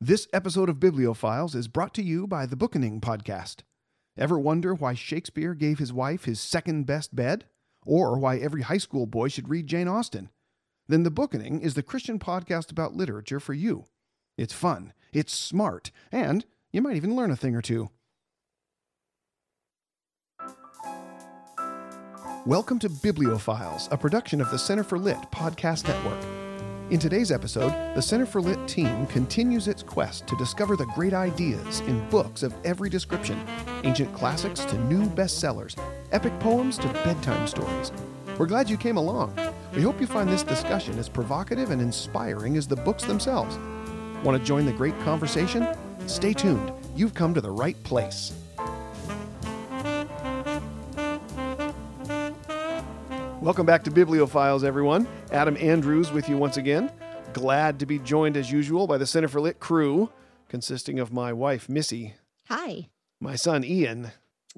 This episode of Bibliophiles is brought to you by the Bookening Podcast. Ever wonder why Shakespeare gave his wife his second best bed? Or why every high school boy should read Jane Austen? Then The Bookening is the Christian podcast about literature for you. It's fun, it's smart, and you might even learn a thing or two. Welcome to Bibliophiles, a production of the Center for Lit podcast network. In today's episode, the Center for Lit team continues its quest to discover the great ideas in books of every description ancient classics to new bestsellers, epic poems to bedtime stories. We're glad you came along. We hope you find this discussion as provocative and inspiring as the books themselves. Want to join the great conversation? Stay tuned. You've come to the right place. Welcome back to Bibliophiles, everyone. Adam Andrews with you once again. Glad to be joined as usual by the Center for Lit crew, consisting of my wife, Missy, Hi. my son, Ian,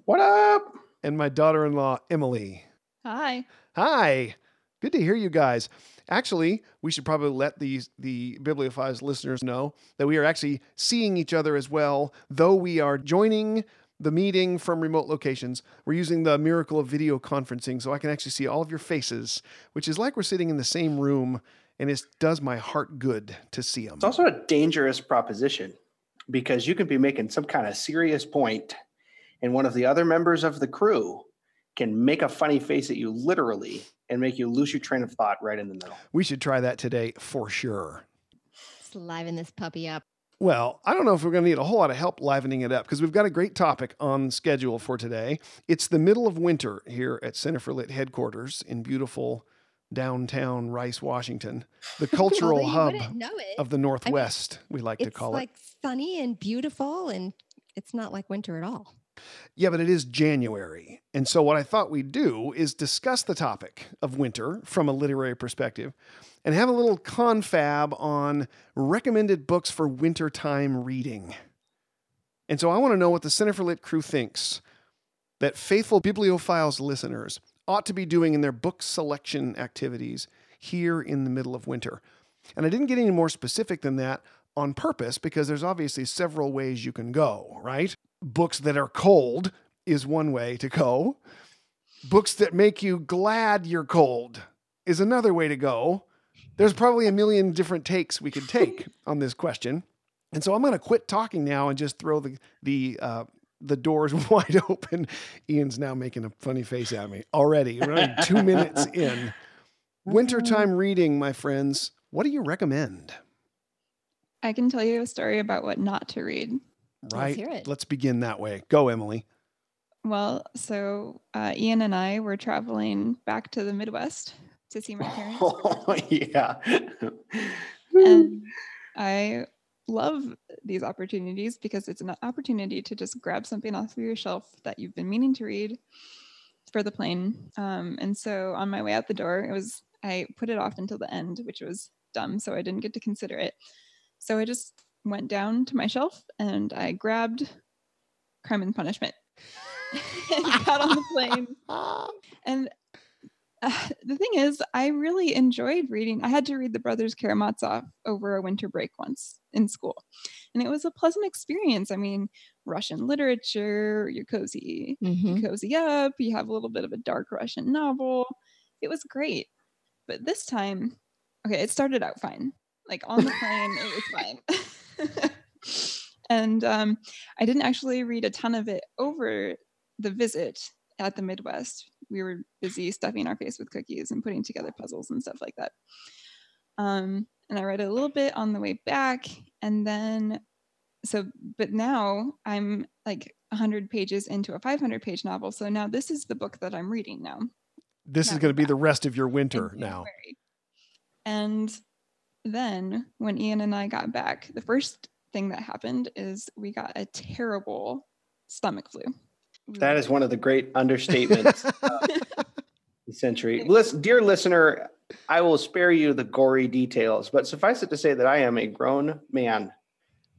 What up? and my daughter in law, Emily. Hi. Hi. Good to hear you guys. Actually, we should probably let these the Bibliophiles listeners know that we are actually seeing each other as well, though we are joining the meeting from remote locations. We're using the miracle of video conferencing so I can actually see all of your faces, which is like we're sitting in the same room and it does my heart good to see them. It's also a dangerous proposition because you can be making some kind of serious point, and one of the other members of the crew can make a funny face at you literally and make you lose your train of thought right in the middle. We should try that today for sure. Let's liven this puppy up. Well, I don't know if we're going to need a whole lot of help livening it up because we've got a great topic on schedule for today. It's the middle of winter here at Center for Lit headquarters in beautiful downtown Rice, Washington, the cultural you hub wouldn't know it. of the Northwest, we like to call like it. It's like sunny and beautiful, and it's not like winter at all. Yeah, but it is January. And so, what I thought we'd do is discuss the topic of winter from a literary perspective and have a little confab on recommended books for wintertime reading. And so, I want to know what the Center for Lit crew thinks that faithful Bibliophiles listeners ought to be doing in their book selection activities here in the middle of winter. And I didn't get any more specific than that on purpose because there's obviously several ways you can go, right? Books that are cold is one way to go. Books that make you glad you're cold is another way to go. There's probably a million different takes we could take on this question. And so I'm going to quit talking now and just throw the the uh, the doors wide open. Ian's now making a funny face at me already. We're only two minutes in. Wintertime reading, my friends. What do you recommend? I can tell you a story about what not to read. Right. hear it. Let's begin that way. Go, Emily. Well, so uh, Ian and I were traveling back to the Midwest to see my parents. Oh, yeah. and I love these opportunities because it's an opportunity to just grab something off of your shelf that you've been meaning to read for the plane. Um, and so on my way out the door, it was I put it off until the end, which was dumb, so I didn't get to consider it. So I just went down to my shelf and I grabbed Crime and Punishment and got on the plane. And uh, the thing is, I really enjoyed reading. I had to read the Brothers Karamazov over a winter break once in school, and it was a pleasant experience. I mean, Russian literature, you're cozy, Mm-hmm. you cozy up, you have a little bit of a dark Russian novel. It was great. But this time, okay, it started out fine. Like on the plane, it was fine. and um, I didn't actually read a ton of it over the visit at the Midwest. We were busy stuffing our face with cookies and putting together puzzles and stuff like that. Um, and I read a little bit on the way back, and then so, but now I'm like 100 pages into a 500 page novel. So now this is the book that I'm reading now. This is going to be the rest of your winter now. And then when Ian and I got back, the first thing that happened is we got a terrible stomach flu. That is one of the great understatements of the century. Listen, dear listener, I will spare you the gory details, but suffice it to say that I am a grown man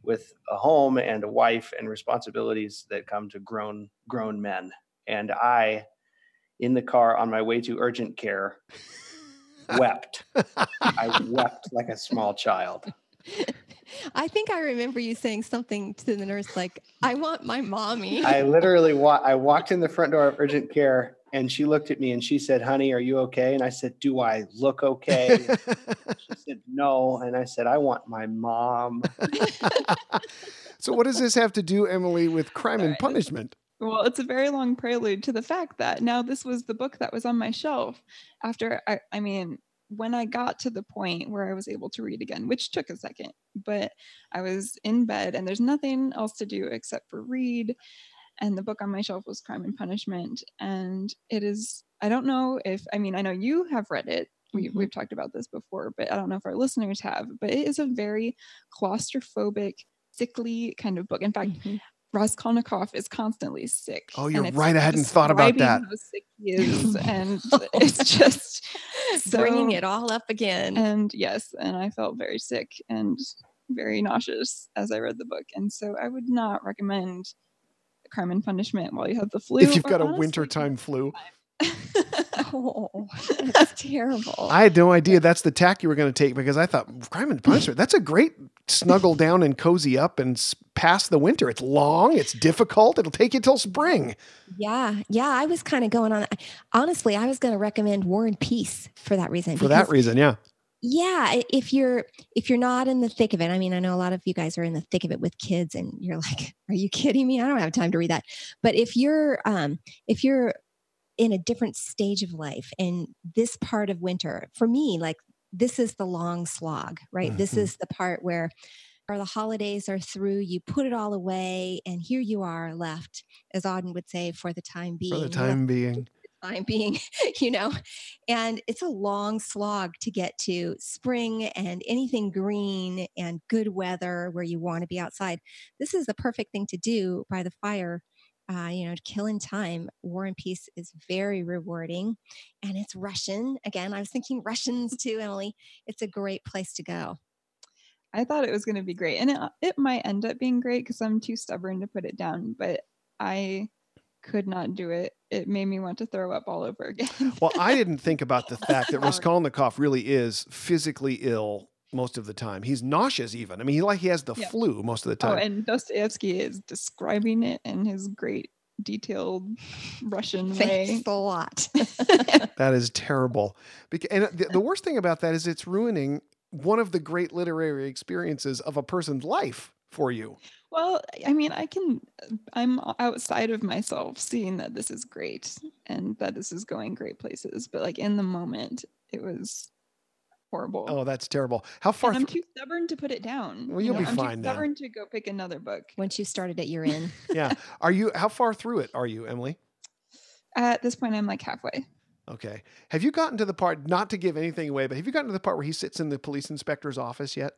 with a home and a wife and responsibilities that come to grown grown men. And I, in the car on my way to urgent care, wept. I wept like a small child. I think I remember you saying something to the nurse like, "I want my mommy." I literally wa- I walked in the front door of urgent care and she looked at me and she said, "Honey, are you okay?" And I said, "Do I look okay?" she said, "No." And I said, "I want my mom." so, what does this have to do, Emily, with crime and punishment? Well, it's a very long prelude to the fact that now this was the book that was on my shelf after I, I mean, when I got to the point where I was able to read again, which took a second, but I was in bed and there's nothing else to do except for read. And the book on my shelf was Crime and Punishment. And it is, I don't know if, I mean, I know you have read it. We, Mhm. We've talked about this before, but I don't know if our listeners have. But it is a very claustrophobic, sickly kind of book. In fact, Mhm. Raskolnikov is constantly sick. Oh, you're right. I hadn't thought about describing that. How sick he is, and it's just Bringing it all up again. And yes, and I felt very sick and very nauseous as I read the book, and so I would not recommend Crime and Punishment while you have the flu. if you've or got a honestly- wintertime flu. Oh, that's terrible. I had no idea that's the tack you were going to take because I thought crime and punishment. That's a great snuggle down and cozy up and pass the winter. It's long, it's difficult. It'll take you till spring. Yeah, yeah. I was kind of going on. Honestly, I was going to recommend War and Peace for that reason. For that reason, yeah. yeah, if you're if you're not in the thick of it, I mean, I know a lot of you guys are in the thick of it with kids, and you're like, "Are you kidding me? I don't have time to read that." But if you're um, if you're in a different stage of life, and this part of winter, for me, like this is the long slog, right? This Mhm. is the part where or the holidays are through, you put it all away, and here you are left, as Auden would say, for the time being. For the time being. time being, you know, and it's a long slog to get to spring and anything green and good weather where you want to be outside. This is the perfect thing to do by the fire. Uh, you know, to kill in time, War and Peace is very rewarding, and it's Russian. Again, I was thinking Russians too, Emily. It's a great place to go. I thought it was going to be great, and it it might end up being great because I'm too stubborn to put it down, but I could not do it. It made me want to throw up all over again. Well, I didn't think about the fact that Raskolnikov really is physically ill most of the time. He's nauseous even. I mean, he like he has the Yeah. flu most of the time. Oh, time. and Dostoevsky is describing it in his great detailed Russian way. Thanks a lot. That is terrible. And the, the worst thing about that is it's ruining one of the great literary experiences of a person's life for you. Well, I mean, I can, I'm outside of myself seeing that this is great and that this is going great places. But like in the moment, it was horrible. Oh, that's terrible. How far? and I'm through? too stubborn to put it down. Well, you you'll know, be I'm fine too then. stubborn to go pick another book. Once you started it, you're in. yeah. Are you? How far through it are you, Emily? At this point, I'm like halfway. Okay. Have you gotten to the part? Not to give anything away, but have you gotten to the part where he sits in the police inspector's office yet?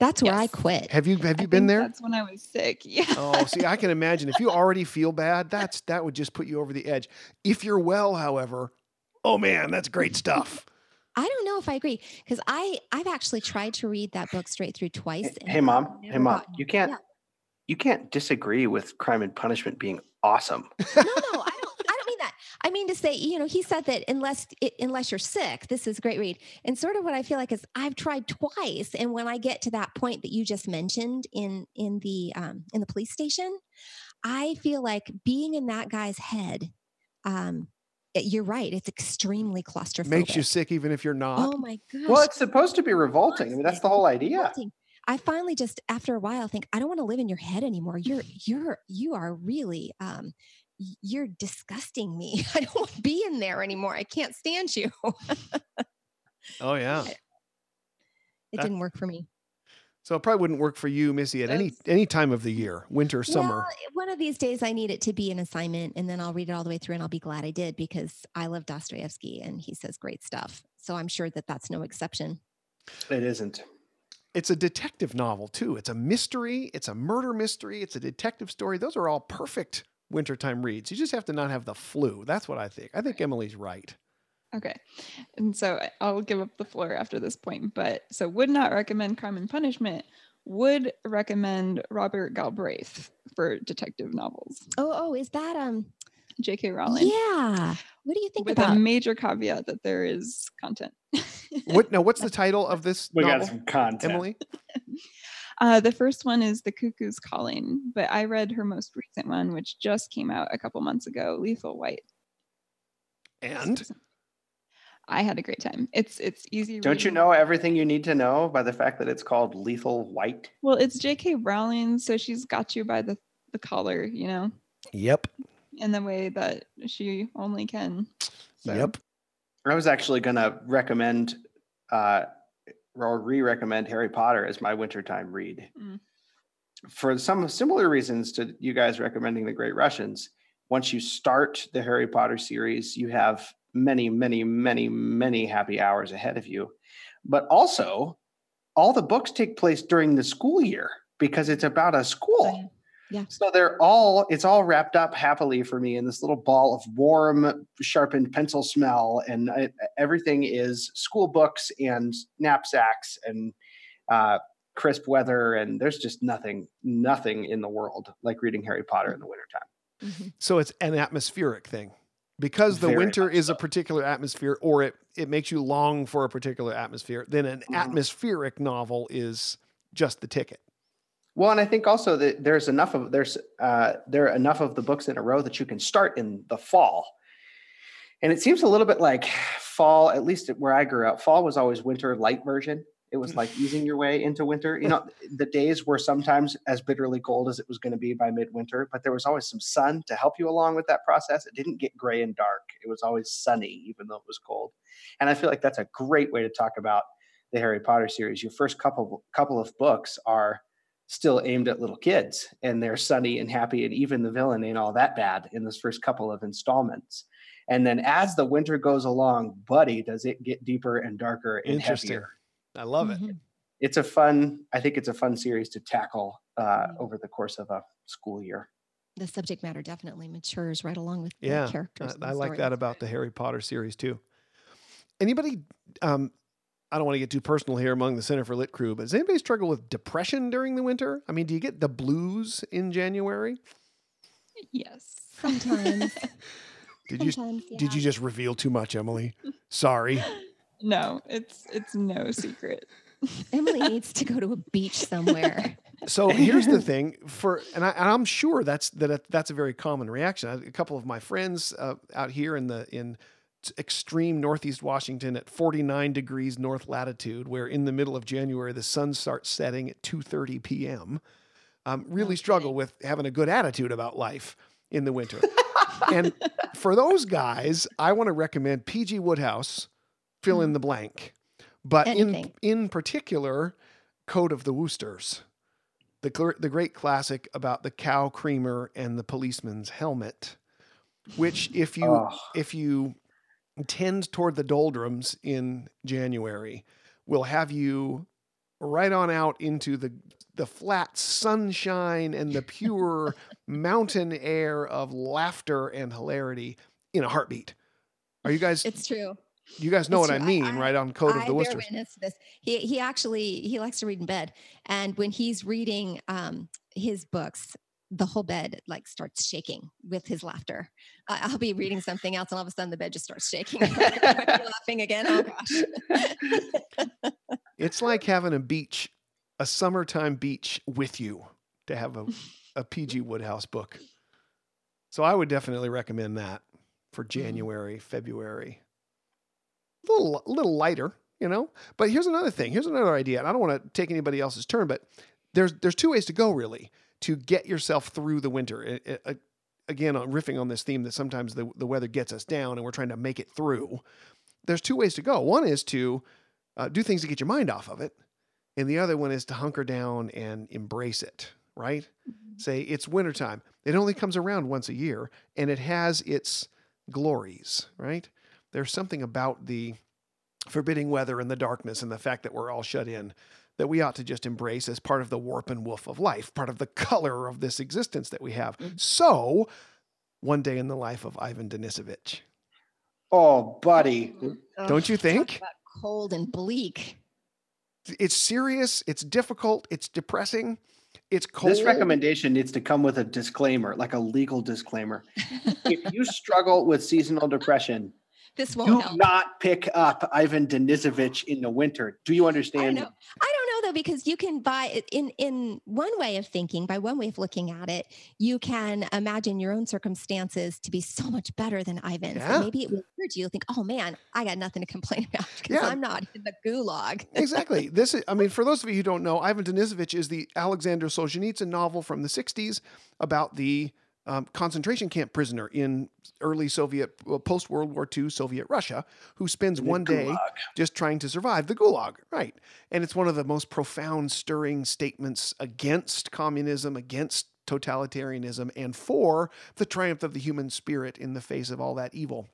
That's where I quit. Have you? Have I you been think there? That's when I was sick. Yeah. Oh, see, I can imagine if you already feel bad, that's that would just put you over the edge. If you're well, however, oh man, that's great stuff. I don't know if I agree because I I've actually tried to read that book straight through twice. and Hey mom, hey mom, gotten- you can't Yeah. you can't disagree with crime and punishment being awesome. No, no, I don't. I don't mean that. I mean to say, you know, he said that unless it, unless you're sick, this is a great read. And sort of what I feel like is I've tried twice, and when I get to that point that you just mentioned in in the um, in the police station, I feel like being in that guy's head. Um, you're right. It's extremely claustrophobic. Makes you sick even if you're not. Oh my gosh. Well, it's supposed to be revolting. I mean, that's the whole idea. I finally just after a while think I don't want to live in your head anymore. You're you're you are really um you're disgusting me. I don't want to be in there anymore. I can't stand you. Oh yeah. It That- didn't work for me. So it probably wouldn't work for you, Missy, at any any time of the year, winter, summer. Well, one of these days I need it to be an assignment and then I'll read it all the way through and I'll be glad I did because I love Dostoevsky and he says great stuff. So I'm sure that that's no exception. It isn't. It's a detective novel too. It's a mystery. It's a murder mystery. It's a detective story. Those are all perfect wintertime reads. You just have to not have the flu. That's what I think. I think Emily's right. Okay. And so I- I'll give up the floor after this point. But so would not recommend Crime and Punishment. Would recommend Robert Galbraith for detective novels. Oh, oh, is that um J.K. Rowling. yeah. What do you think With about a major caveat that there is content. What now? What's the title of this We novel, got some content. Emily? Uh, the first one is The Cuckoo's Calling, but I read her most recent one, which just came out a couple months ago, Lethal White. And I had a great time. It's it's easy. Don't you know everything you need to know by the fact that it's called Lethal White? Well, it's J.K. Rowling, so she's got you by the the collar, you know, yep, in the way that she only can. So, yep. I was actually going to recommend uh, or re-recommend Harry Potter as my wintertime read. Mm. For some similar reasons to you guys recommending The Great Russians. Once you start the Harry Potter series, you have many, many, many, many happy hours ahead of you. But also, all the books take place during the school year because it's about a school. Oh, yeah. Yeah. So they're all, it's all wrapped up happily for me in this little ball of warm, sharpened pencil smell. And I, everything is school books and knapsacks and uh, crisp weather. And there's just nothing, nothing in the world like reading Harry Potter in the wintertime. Mhm. So it's an atmospheric thing. Because the Very winter is a particular atmosphere or it, it makes you long for a particular atmosphere, then an Mhm. atmospheric novel is just the ticket. Well, and I think also that there's enough of there's uh, there are enough of the books in a row that you can start in the fall, and it seems a little bit like fall. At least where I grew up, fall was always winter light version. It was like easing your way into winter. You know, the days were sometimes as bitterly cold as it was going to be by midwinter, but there was always some sun to help you along with that process. It didn't get gray and dark. It was always sunny, even though it was cold. And I feel like that's a great way to talk about the Harry Potter series. Your first couple couple of books are still aimed at little kids and they're sunny and happy and even the villain ain't all that bad in this first couple of installments and then as the winter goes along buddy does it get deeper and darker and heavier I love it. Mhm. it's a fun i think it's a fun series to tackle uh, Mhm. over the course of a school year The subject matter definitely matures right along with Yeah, the characters. I, and I like that about the Harry Potter series too. Anybody, um, I don't want to get too personal here among the Center for Lit crew, but does anybody struggle with depression during the winter? I mean, do you get the blues in January? Yes. Sometimes. Did you sometimes, did you just reveal too much, Emily? Sorry. No, it's it's no secret. Emily needs to go to a beach somewhere. So here's the thing for, and, I, and I'm sure that's that that's a very common reaction. I- A couple of my friends uh, out here in the in extreme northeast Washington at 49 degrees north latitude, where in the middle of January the sun starts setting at 2:30 p.m. Um, really No struggle with having a good attitude about life in the winter. and for those guys, I want to recommend PG Wodehouse, fill in the blank, but in Anything. in particular, Code of the Woosters, the the great classic about the cow creamer and the policeman's helmet, which if you Oh. if you tend toward the doldrums in January, will have you right on out into the the flat sunshine and the pure mountain air of laughter and hilarity in a heartbeat. Are you guys? It's true. You guys know it's what I true. I- mean, I- right? On Code of the Woosters. witness to this. He he actually he likes to read in bed, and when he's reading um, his books, the whole bed like starts shaking with his laughter. I I'll be reading something else, and all of a sudden the bed just starts shaking. Laughing again? Oh gosh! It's like having a beach, a summertime beach with you to have a, a PG Wodehouse book. So I would definitely recommend that for January, February. A little, little lighter, you know. But here's another thing. Here's another idea. And I don't want to take anybody else's turn, but there's there's two ways to go really to get yourself through the winter. It- it- uh, again, on riffing on this theme that sometimes the, the weather gets us down and we're trying to make it through. There's two ways to go. One is to uh, do things to get your mind off of it, and the other one is to hunker down and embrace it. Right? Say it's wintertime. It only comes around once a year, and it has its glories. Right? There's something about the forbidding weather and the darkness and the fact that we're all shut in that we ought to just embrace as part of the warp and woof of life, part of the color of this existence that we have. Mm-hmm. So, one day in the life of Ivan Denisovich. oh buddy Don't you think? cold and bleak? It's serious, it's difficult, it's depressing, it's cold. This recommendation needs to come with a disclaimer, like a legal disclaimer. if you struggle with seasonal depression, This won't do help. not pick up Ivan Denisovich in the winter. Do you understand? I know. I don't know though because you can buy in in one way of thinking, by one way of looking at it, you can imagine your own circumstances to be so much better than Ivan's. Yeah. And maybe it will you. You'll think, oh man, I got nothing to complain about because Yeah. I'm not in the gulag. exactly. This is, I mean, for those of you who don't know, Ivan Denisovich is the Alexander Solzhenitsyn novel from the 60s about the um, concentration camp prisoner in early Soviet, post World War II Soviet Russia, who spends one day just trying to survive the gulag. Right. And it's one of the most profound, stirring statements against communism, against totalitarianism, and for the triumph of the human spirit in the face of all that evil.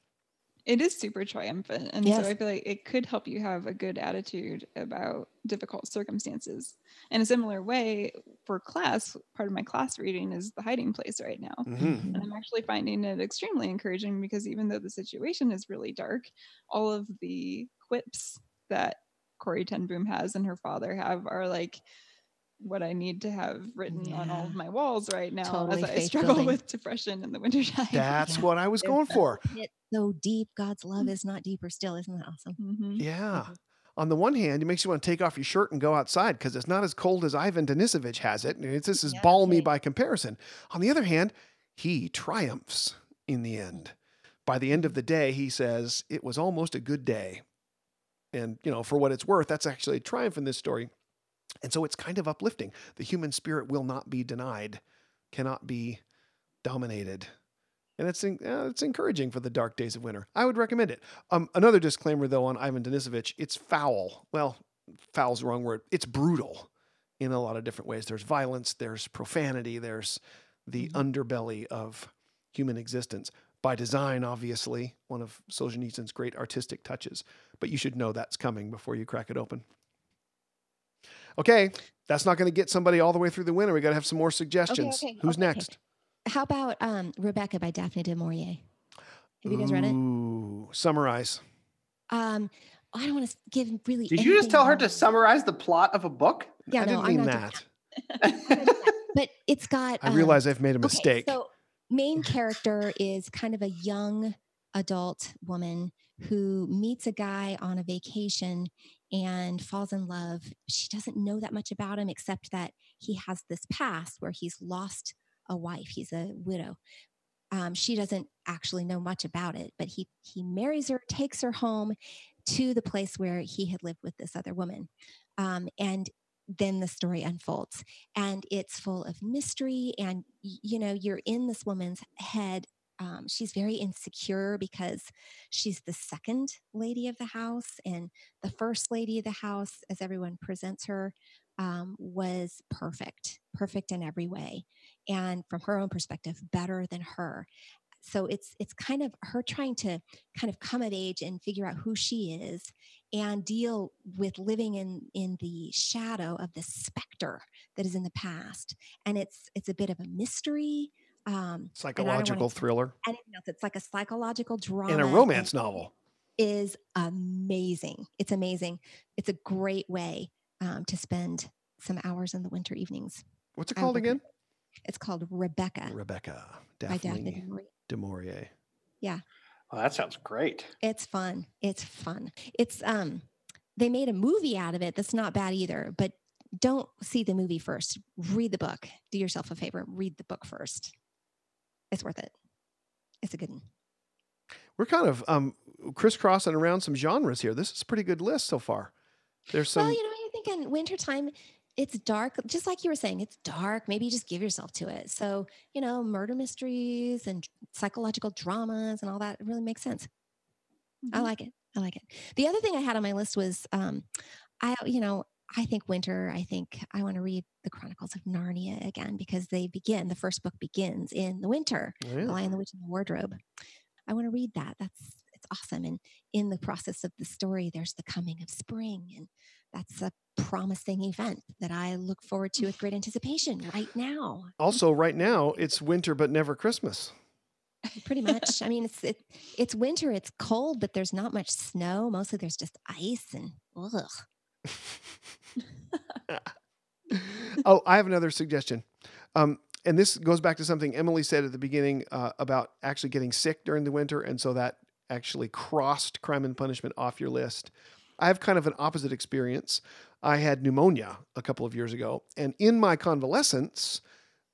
It is super triumphant. And Yes. so I feel like it could help you have a good attitude about difficult circumstances. In a similar way, for class, part of my class reading is The Hiding Place right now. Mhm. And I'm actually finding it extremely encouraging because even though the situation is really dark, all of the quips that Corrie Ten Boom has and her father have are like what I need to have written on all of my walls right now Totally as I struggle building. with depression in the wintertime. That's Yeah. what I was They're going so for. hit so deep. God's love is not deeper still. Isn't that awesome? Mhm. Yeah. On the one hand, it makes you want to take off your shirt and go outside because it's not as cold as Ivan Denisovich has it. and It's this is Yeah, balmy right. by comparison. On the other hand, he triumphs in the end. By the end of the day, he says, It was almost a good day. And, you know, for what it's worth, that's actually a triumph in this story. And so it's kind of uplifting. The human spirit will not be denied, cannot be dominated. And it's uh, it's encouraging for the dark days of winter. I would recommend it. Um, another disclaimer, though, on Ivan Denisovich, it's foul. Well, foul's the wrong word. It's brutal in a lot of different ways. There's violence, there's profanity, there's the underbelly of human existence. By design, obviously, one of Solzhenitsyn's great artistic touches. But you should know that's coming before you crack it open. Okay, that's not going to get somebody all the way through the winter. We got to have some more suggestions. okay, Who's okay. next? How about um, Rebecca by Daphne du Maurier? Have you guys read it? Summarize. Um, I don't want to give really. Did you just tell her to summarize the plot of a book? Yeah, I no, didn't I'm mean not doing that. But it's got. I um, realize I've made a mistake. Okay, so main character is kind of a young adult woman who meets a guy on a vacation and falls in love. She doesn't know that much about him except that he has this past where he's lost a wife. He's a widow. Um, she doesn't actually know much about it, but he he marries her, takes her home to the place where he had lived with this other woman, um, and then the story unfolds and it's full of mystery and you know you're in this woman's head um, she's very insecure because she's the second lady of the house and the first lady of the house as everyone presents her um, was perfect perfect in every way and from her own perspective better than her. So it's it's kind of her trying to kind of come of age and figure out who she is and deal with living in in the shadow of the specter that is in the past. And it's it's a bit of a mystery um Psychological wanna- thriller anything else it's like a psychological drama and a that romance novel. is amazing it's amazing it's a great way um, to spend some hours in the winter evenings What's it called again? it's called rebecca Rebecca by daphne Daphne du Maurier. du Maurier. Oh, that sounds great. It's fun. It's fun. It's um they made a movie out of it that's not bad either, but don't see the movie first. Read the book. Do yourself a favor. Read the book first. It's worth it. It's a good one. We're kind of um, crisscrossing around some genres here. This is a pretty good list so far. There's some. well, you know, I think in wintertime, it's dark, just like you were saying, it's dark. Maybe you just give yourself to it. So, you know, murder mysteries and psychological dramas and all that really makes sense. I Mhm. like it. I like it. The other thing I had on my list was, um, I, you know, I think winter. I think I want to read the Chronicles of Narnia again because they begin. The first book begins in the winter. The Yeah. Lion, the Witch, and the Wardrobe. I want to read that. That's it's awesome. And in the process of the story, there's the coming of spring, and that's a promising event that I look forward to with great anticipation right now. Also, right now it's winter but never Christmas. Pretty much. I mean, it's it, it's winter. It's cold, but there's not much snow. Mostly, there's just ice and ugh. oh, I have another suggestion. Um, and this goes back to something Emily said at the beginning uh, about actually getting sick during the winter. And so that actually crossed crime and punishment off your list. I have kind of an opposite experience. I had pneumonia a couple of years ago, and in my convalescence,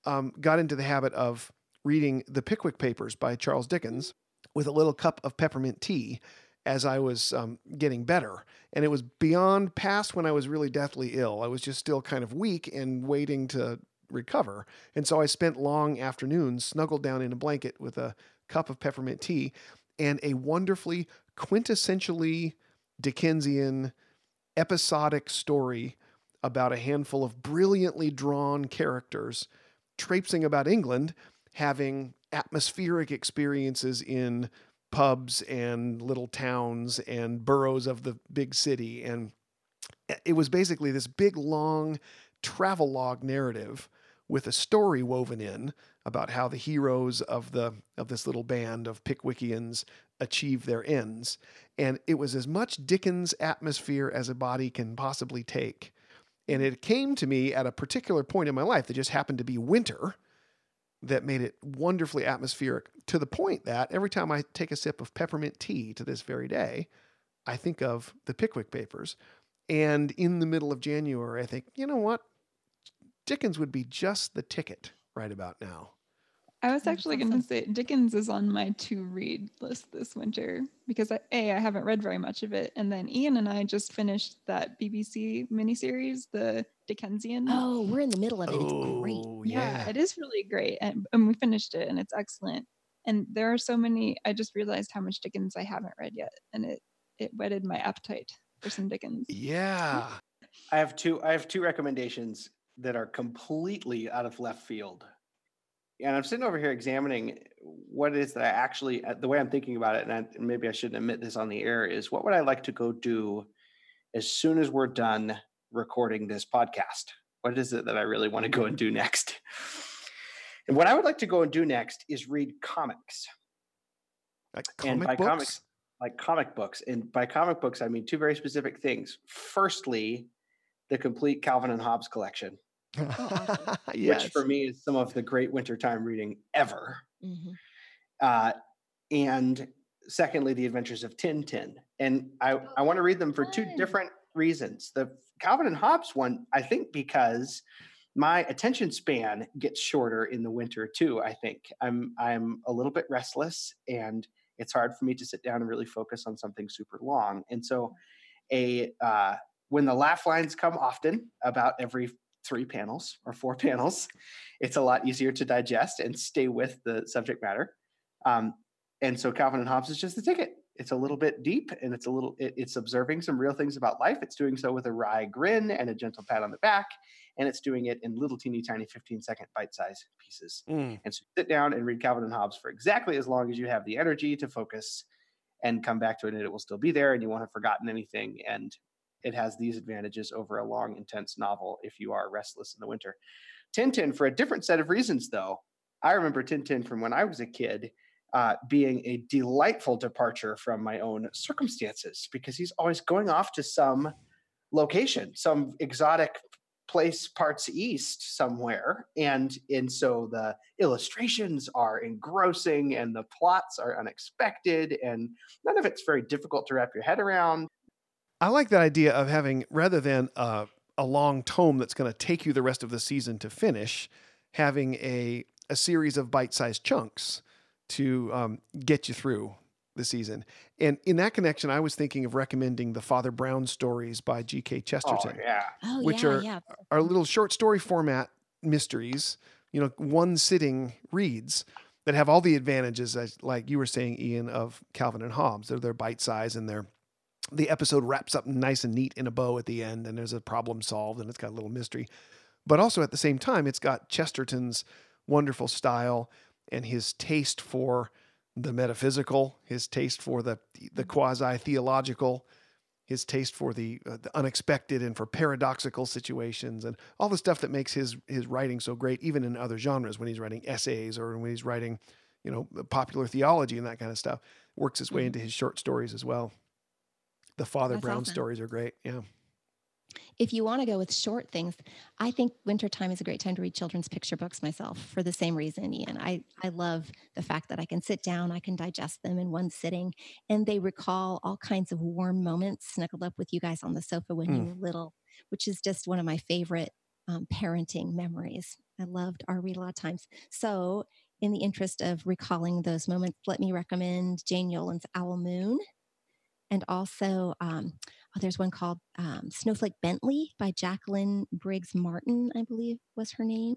um, got into the habit of reading the Pickwick Papers by Charles Dickens with a little cup of peppermint tea as I was um, getting better. And it was beyond past when I was really deathly ill. I was just still kind of weak and waiting to recover. And so I spent long afternoons snuggled down in a blanket with a cup of peppermint tea and a wonderfully quintessentially Dickensian episodic story about a handful of brilliantly drawn characters traipsing about England, having atmospheric experiences in pubs and little towns and boroughs of the big city. And it was basically this big, long travelogue narrative with a story woven in about how the heroes of the of this little band of Pickwickians achieve their ends. And it was as much Dickens atmosphere as a body can possibly take. And it came to me at a particular point in my life that just happened to be winter that made it wonderfully atmospheric to the point that every time I take a sip of peppermint tea to this very day, I think of the Pickwick Papers. And in the middle of January, I think, you know what? Dickens would be just the ticket right about now. I was actually going to say Dickens is on my to read list this winter because I, a I haven't read very much of it, and then Ian and I just finished that BBC miniseries, the Dickensian. Oh, we're in the middle of it. It's Oh, great. yeah. yeah, it is really great, and, and we finished it, and it's excellent. And there are so many. I just realized how much Dickens I haven't read yet, and it it whetted my appetite for some Dickens. Yeah. I have two. I have two recommendations that are completely out of left field, and I'm sitting over here examining what it is that I actually. uh, The way I'm thinking about it, and, I, maybe I shouldn't admit this on the air, is what would I like to go do as soon as we're done recording this podcast? What is it that I really want to go and do next? And what I would like to go and do next is read comics. Like And comic by books. comics- like comic books. And by comic books, I mean two very specific things. Firstly, the complete Calvin and Hobbes collection, yes. which for me is some of the great wintertime reading ever. Mhm. Uh, and secondly, the adventures of Tintin. And I, I want to read them for two different reasons. The Calvin and Hobbes one, I think, because my attention span gets shorter in the winter too. I think I'm I'm a little bit restless, and it's hard for me to sit down and really focus on something super long. And so, a uh, when the laugh lines come often about every three panels or four panels, it's a lot easier to digest and stay with the subject matter. Um, and so Calvin and Hobbes is just the ticket. It's a little bit deep and it's a little, it- it's observing some real things about life. It's doing so with a wry grin and a gentle pat on the back. And it's doing it in little teeny tiny 15 second bite sized pieces. Mm. And so sit down and read Calvin and Hobbes for exactly as long as you have the energy to focus and come back to it and it will still be there and you won't have forgotten anything. And it has these advantages over a long, intense novel if you are restless in the winter. Tintin, for a different set of reasons, though, I remember Tintin from when I was a kid uh, being a delightful departure from my own circumstances because he's always going off to some location, some exotic place parts east somewhere. And and so the illustrations are engrossing and the plots are unexpected and none of it's very difficult to wrap your head around I like that idea of having rather than a, a long tome that's going to take you the rest of the season to finish, having a a series of bite-sized chunks to um, get you through the season. And in that connection, I was thinking of recommending the Father Brown stories by G.K. oh Chesterton. yeah Oh, Which yeah, are- yeah. Are little short story format mysteries, you know, one sitting reads that have all the advantages, as, like you were saying, Ian, of Calvin and Hobbes. They're, they're bite size and they're the episode wraps up nice and neat in a bow at the end, and there's a problem solved, and it's got a little mystery. But also at the same time, it's got Chesterton's wonderful style and his taste for the metaphysical, his taste for the the quasi theological, his taste for the, uh, the unexpected and for paradoxical situations, and all the stuff that makes his his writing so great, even in other genres when he's writing essays or when he's writing, you know, popular theology and that kind of stuff, works its way Mhm. into his short stories as well. The Father That's Brown awesome. stories are great. Yeah. If you want to go with short things, I think wintertime is a great time to read children's picture books myself for the same reason, Ian. I, I love the fact that I can sit down, I can digest them in one sitting, and they recall all kinds of warm moments snuggled up with you guys on the sofa when you Mm. were little, which is just one of my favorite um, parenting memories. I loved our read a lot of times. So, in the interest of recalling those moments, let me recommend Jane Yolen's Owl Moon. And also, um, oh, there's one called um, Snowflake Bentley by Jacqueline Briggs Martin, I believe was her name.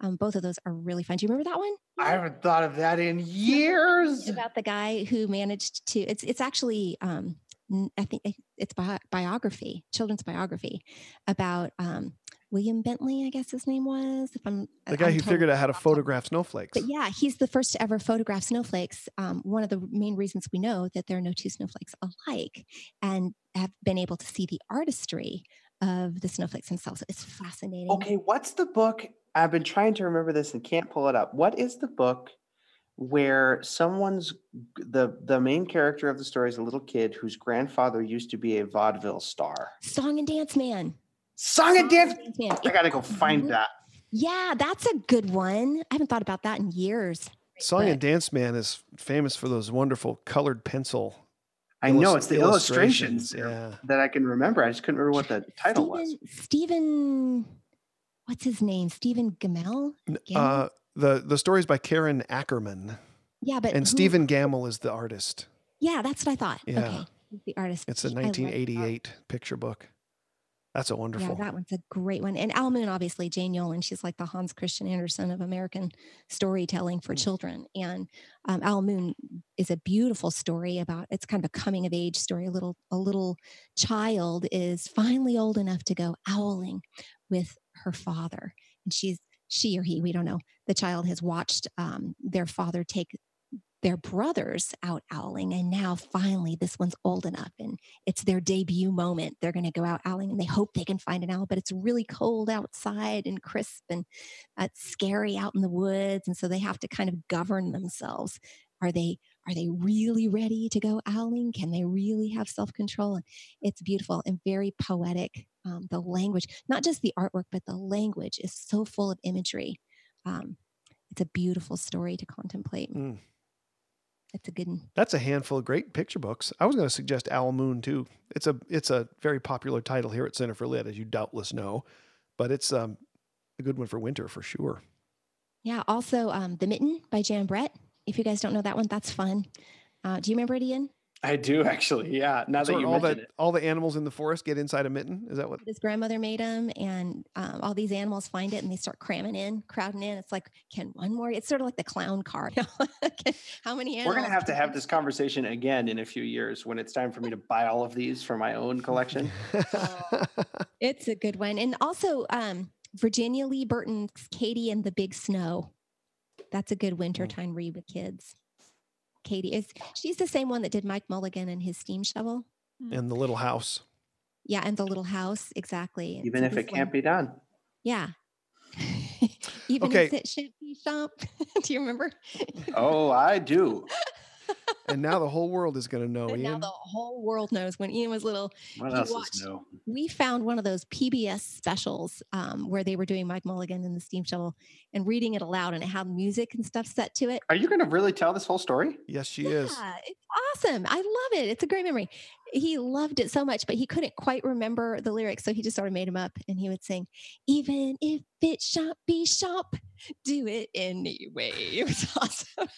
Um, both of those are really fun. Do you remember that one? I haven't thought of that in years. About the guy who managed to, it's, it's actually, um, I think it's bi- biography, children's biography about um, William Bentley, I guess his name was. If I'm The guy I'm who totally figured out how to photograph snowflakes. But yeah, he's the first to ever photograph snowflakes. Um, one of the main reasons we know that there are no two snowflakes alike, and have been able to see the artistry of the snowflakes themselves. It's fascinating. Okay, what's the book? I've been trying to remember this and can't pull it up. What is the book where someone's the the main character of the story is a little kid whose grandfather used to be a vaudeville star? Song and Dance Man. Song and dance. Dance Man. I gotta go find Mhm. that. Yeah, that's a good one. I haven't thought about that in years. Song but- and Dance Man is famous for those wonderful colored pencil. I know it's the illustrations, Yeah. that I can remember. I just couldn't remember what the title was. Stephen, Stephen, what's his name? Stephen Gammell? N- Gamble? Uh, the the story's by Karen Ackerman, Yeah, but and who- Stephen Gamble is the artist. Yeah, that's what I thought. Yeah. Okay, the artist. It's a 1988 picture book. That's a wonderful. Yeah, that one's a great one. And Owl Moon, obviously, Jane Yolen, she's like the Hans Christian Andersen of American storytelling for Mm. children. And um, Owl Moon is a beautiful story about it's kind of a coming of age story. A little a little child is finally old enough to go owling with her father, and she's she or he, we don't know. The child has watched um, their father take their brothers out owling and now finally this one's old enough and it's their debut moment. They're going to go out owling and they hope they can find an owl but it's really cold outside and crisp and uh, scary out in the woods and so they have to kind of govern themselves. Are they are they really ready to go owling? Can they really have self-control? It's beautiful and very poetic um, the language not just the artwork but the language is so full of imagery um, it's a beautiful story to contemplate Mm. it's a good one That's a handful of great picture books. I was going to suggest Owl Moon too. It's a it's a very popular title here at Center for Lit, as you doubtless know, but it's um, a good one for winter for sure. Yeah. Also, um, The Mitten by Jan Brett. If you guys don't know that one, that's fun. Uh, do you remember it, Ian? I do actually. Yeah. Now So that you all mention the it. all the animals in the forest get inside a mitten. Is that what? His grandmother made him, and um, all these animals find it and they start cramming in, crowding in. It's like, can one more? It's sort of like the clown car. How many animals? We're gonna have to have this conversation again in a few years when it's time for me to buy all of these for my own collection. It's a good one. And also, um, Virginia Lee Burton's Katie and the Big Snow. That's a good Mm. wintertime read with kids. Katie is she's the same one that did Mike Mulligan and his steam shovel. in the little house. Yeah, and the little house, exactly. Even if it can't be done. Yeah. Even Okay. if it should be shop. Do you remember? Oh, I do. And now the whole world is going to know, And now Ian. the whole world knows when Ian was little. What You else watch- is new? We found one of those PBS specials um, where they were doing Mike Mulligan and the steam shovel and reading it aloud, and it had music and stuff set to it. Are you gonna really tell this whole story? Yes, she is. Yeah, it's awesome. I love it. It's a great memory. He loved it so much, but he couldn't quite remember the lyrics, so he just sort of made them up. And he would sing, "Even if it shop be shop, do it anyway." It was awesome.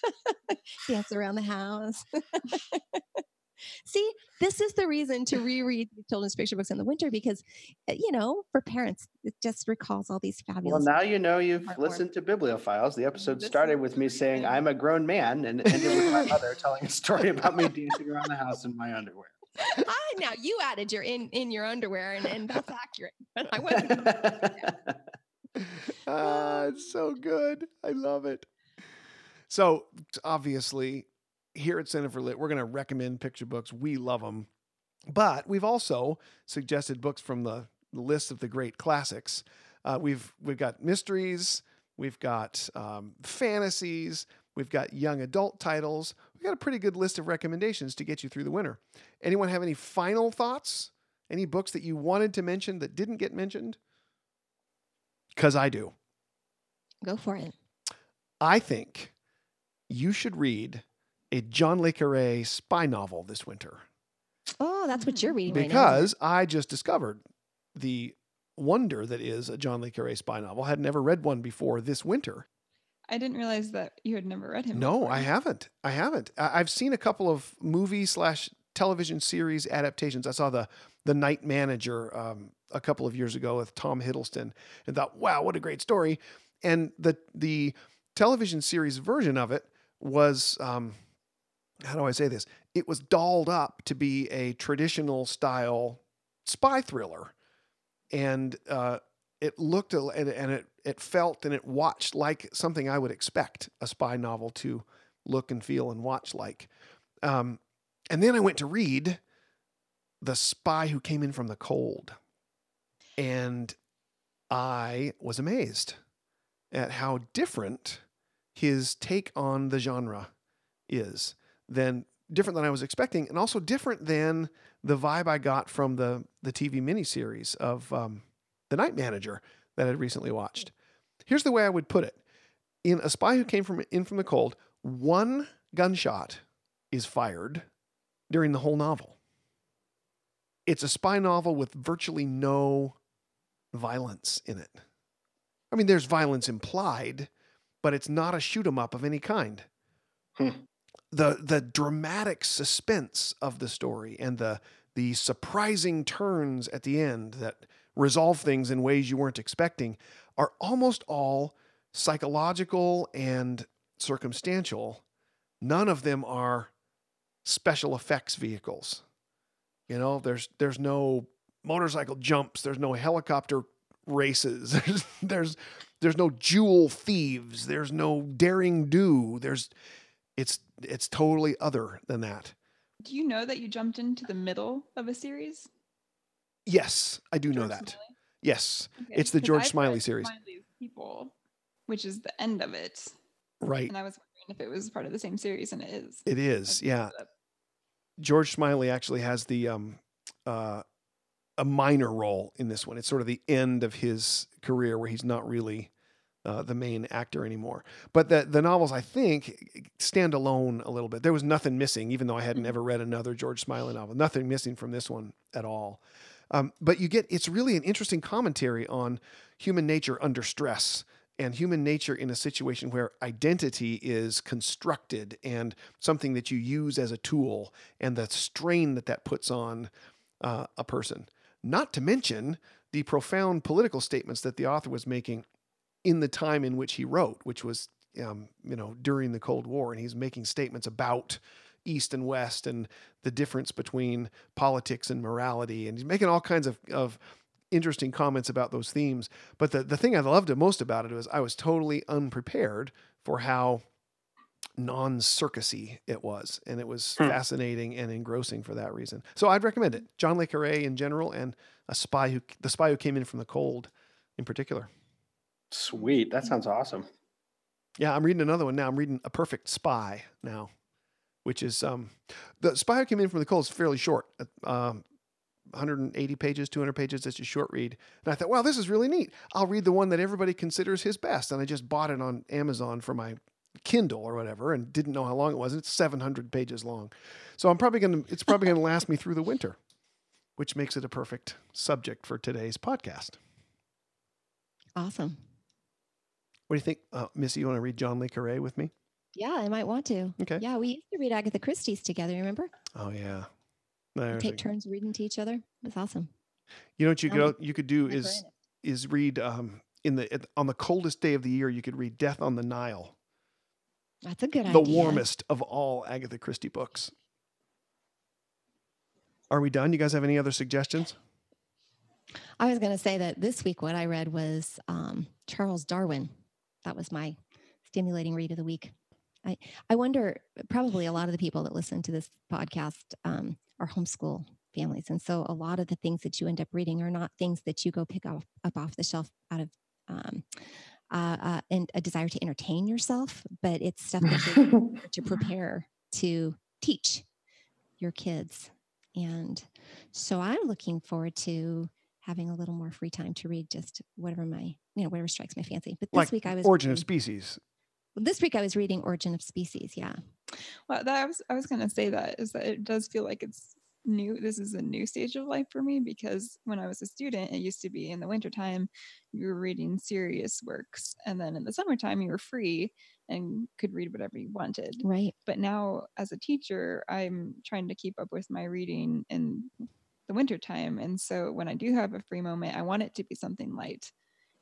Dance around the house. See, this is the reason to reread the children's picture books in the winter because, uh, you know, for parents, it just recalls all these fabulous. Well, now you know you've Heartwarming. listened to Bibliophiles. The episode started with me saying. I'm a grown man and ended with my mother telling a story about me dancing around the house in my underwear. Ah, now you added your in in your underwear, and, and that's accurate. But I wasn't. ah, it's so good. I love it. So obviously, here at Center for Lit, we're going to recommend picture books. We love them, but we've also suggested books from the list of the great classics. Uh, we've we've got mysteries, we've got um, fantasies, we've got young adult titles. We've got a pretty good list of recommendations to get you through the winter. Anyone have any final thoughts? Any books that you wanted to mention that didn't get mentioned? Because I do. Go for it. I think you should read a John Le Carre spy novel this winter Oh, that's what you're reading right now. because I just discovered the wonder that is a John Le Carre spy novel. I had never read one before this winter. I didn't realize that you had never read him. No, before. I haven't. I haven't. I've seen a couple of movie slash television series adaptations. I saw the the Night Manager um, a couple of years ago with Tom Hiddleston, and thought, wow, what a great story. And the the television series version of it was, um, how do I say this? It was dolled up to be a traditional style spy thriller, and uh, it looked and, and it it felt and it watched like something I would expect a spy novel to look and feel and watch like. Um, and then I went to read The Spy Who Came In From the Cold. And I was amazed at how different his take on the genre is than different than I was expecting, and also different than the vibe I got from the the TV miniseries of um, The Night Manager that I'd recently watched. Here's the way I would put it: in A Spy Who Came from In from the Cold, one gunshot is fired during the whole novel. It's a spy novel with virtually no violence in it. I mean, there's violence implied, but it's not a shoot 'em up of any kind. Hmm. The the dramatic suspense of the story and the the surprising turns at the end that resolve things in ways you weren't expecting are almost all psychological and circumstantial. None of them are special effects vehicles. You know, there's there's no motorcycle jumps, there's no helicopter races, there's there's there's no jewel thieves, there's no daring do. There's it's it's totally other than that. Do you know that you jumped into the middle of a series? Yes, I do know that. Smiley? Yes, Okay, It's the George I've Smiley series. Smiley's People, which is the end of it, right. and I was wondering if it was part of the same series, and it is. It I is. Yeah. it. George Smiley actually has the um, uh, a minor role in this one. It's sort of the end of his career where he's not really uh, the main actor anymore. But the the novels, I think, stand alone a little bit. There was nothing missing, even though I hadn't Mhm. ever read another George Smiley novel. Nothing missing from this one at all. Um, but you get it's really an interesting commentary on human nature under stress and human nature in a situation where identity is constructed and something that you use as a tool and the strain that that puts on uh, a person. Not to mention the profound political statements that the author was making in the time in which he wrote, which was um, you know during the Cold War, and he's making statements about East and West and the difference between politics and morality, and he's making all kinds of, of interesting comments about those themes. But the, the thing I loved most about it was I was totally unprepared for how non circusy it was. And it was Hmm. fascinating and engrossing for that reason. So I'd recommend it. John Le Carre in general and a spy who the spy who came in from the cold in particular. Sweet. That sounds awesome. Yeah, I'm reading another one now. I'm reading A Perfect Spy now, which is um the spy who came in from the cold is fairly short. uh, Um 180 pages, 200 pages. It's a short read. And I thought, wow, this is really neat. I'll read the one that everybody considers his best. And I just bought it on Amazon for my Kindle or whatever and didn't know how long it was. It's 700 pages long. So I'm probably going to, it's probably going to last me through the winter, which makes it a perfect subject for today's podcast. Awesome. What do you think? Uh, Missy, you want to read John Le Carre with me? Yeah, I might want to. Okay. Yeah, we used to read Agatha Christie's together. Remember? Oh, yeah. There's take a- turns reading to each other. It was awesome. You know what you could you could do is is read um in the on the coldest day of the year you could read Death on the Nile, That's a good the idea. warmest of all Agatha Christie books. Are we done? You guys have any other suggestions? I was going to say that this week what I read was um, Charles Darwin. That was my stimulating read of the week. I, I wonder, probably a lot of the people that listen to this podcast um, are homeschool families. And so a lot of the things that you end up reading are not things that you go pick up, up off the shelf out of um, uh, uh, and a desire to entertain yourself, but it's stuff that to prepare to teach your kids. And so I'm looking forward to having a little more free time to read just whatever my, you know, whatever strikes my fancy. But this Like week I was Origin of Species. This week I was reading Origin of Species. Yeah. Well, that I was I was gonna say that is that it does feel like it's new this is a new stage of life for me because when I was a student, it used to be in the wintertime, you were reading serious works. And then in the summertime you were free and could read whatever you wanted. Right. But now as a teacher, I'm trying to keep up with my reading in the wintertime. And so when I do have a free moment, I want it to be something light.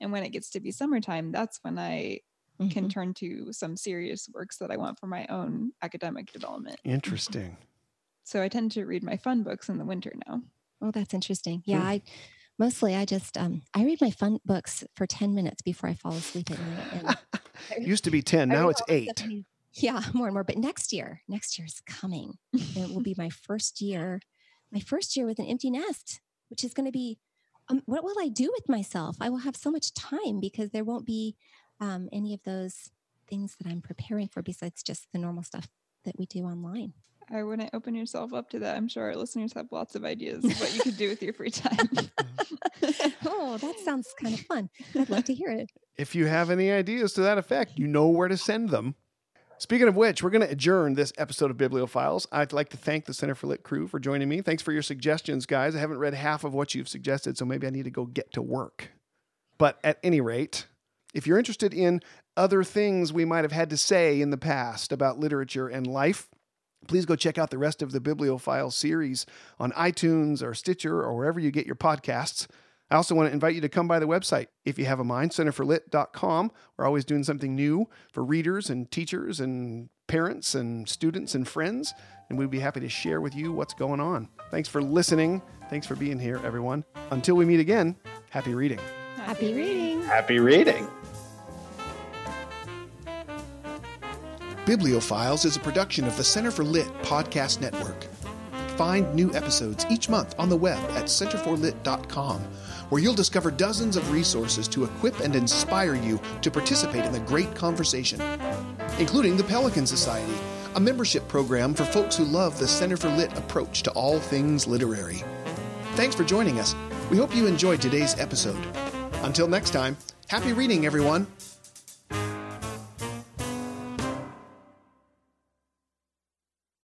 And when it gets to be summertime, that's when I Mm-hmm. can turn to some serious works that I want for my own academic development. Interesting. So I tend to read my fun books in the winter now. Oh, that's interesting. Yeah, Hmm. I mostly I just um I read my fun books for 10 minutes before I fall asleep at night. And Used to be 10, now it's all the stuff eight. Yeah, more and more. But next year, next year is coming. And it will be my first year, my first year with an empty nest, which is going to be um, what will I do with myself? I will have so much time because there won't be um, any of those things that I'm preparing for besides just the normal stuff that we do online. I wouldn't open yourself up to that. I'm sure our listeners have lots of ideas of what you could do with your free time. oh, that sounds kind of fun. I'd love to hear it. If you have any ideas to that effect, you know where to send them. Speaking of which, we're going to adjourn this episode of Bibliophiles. I'd like to thank the Center for Lit crew for joining me. Thanks for your suggestions, guys. I haven't read half of what you've suggested, so maybe I need to go get to work. But at any rate, if you're interested in other things we might have had to say in the past about literature and life, please go check out the rest of the Bibliophile series on iTunes or Stitcher or wherever you get your podcasts. I also want to invite you to come by the website if you have a mind, centerforlit.com. We're always doing something new for readers and teachers and parents and students and friends, and we'd be happy to share with you what's going on. Thanks for listening. Thanks for being here, everyone. Until we meet again, happy reading. Happy reading. Happy reading. Bibliophiles is a production of the Center for Lit podcast network. Find new episodes each month on the web at centerforlit.com, where you'll discover dozens of resources to equip and inspire you to participate in the great conversation, including the Pelican Society, a membership program for folks who love the Center for Lit approach to all things literary. Thanks for joining us. We hope you enjoyed today's episode. Until next time, happy reading, everyone.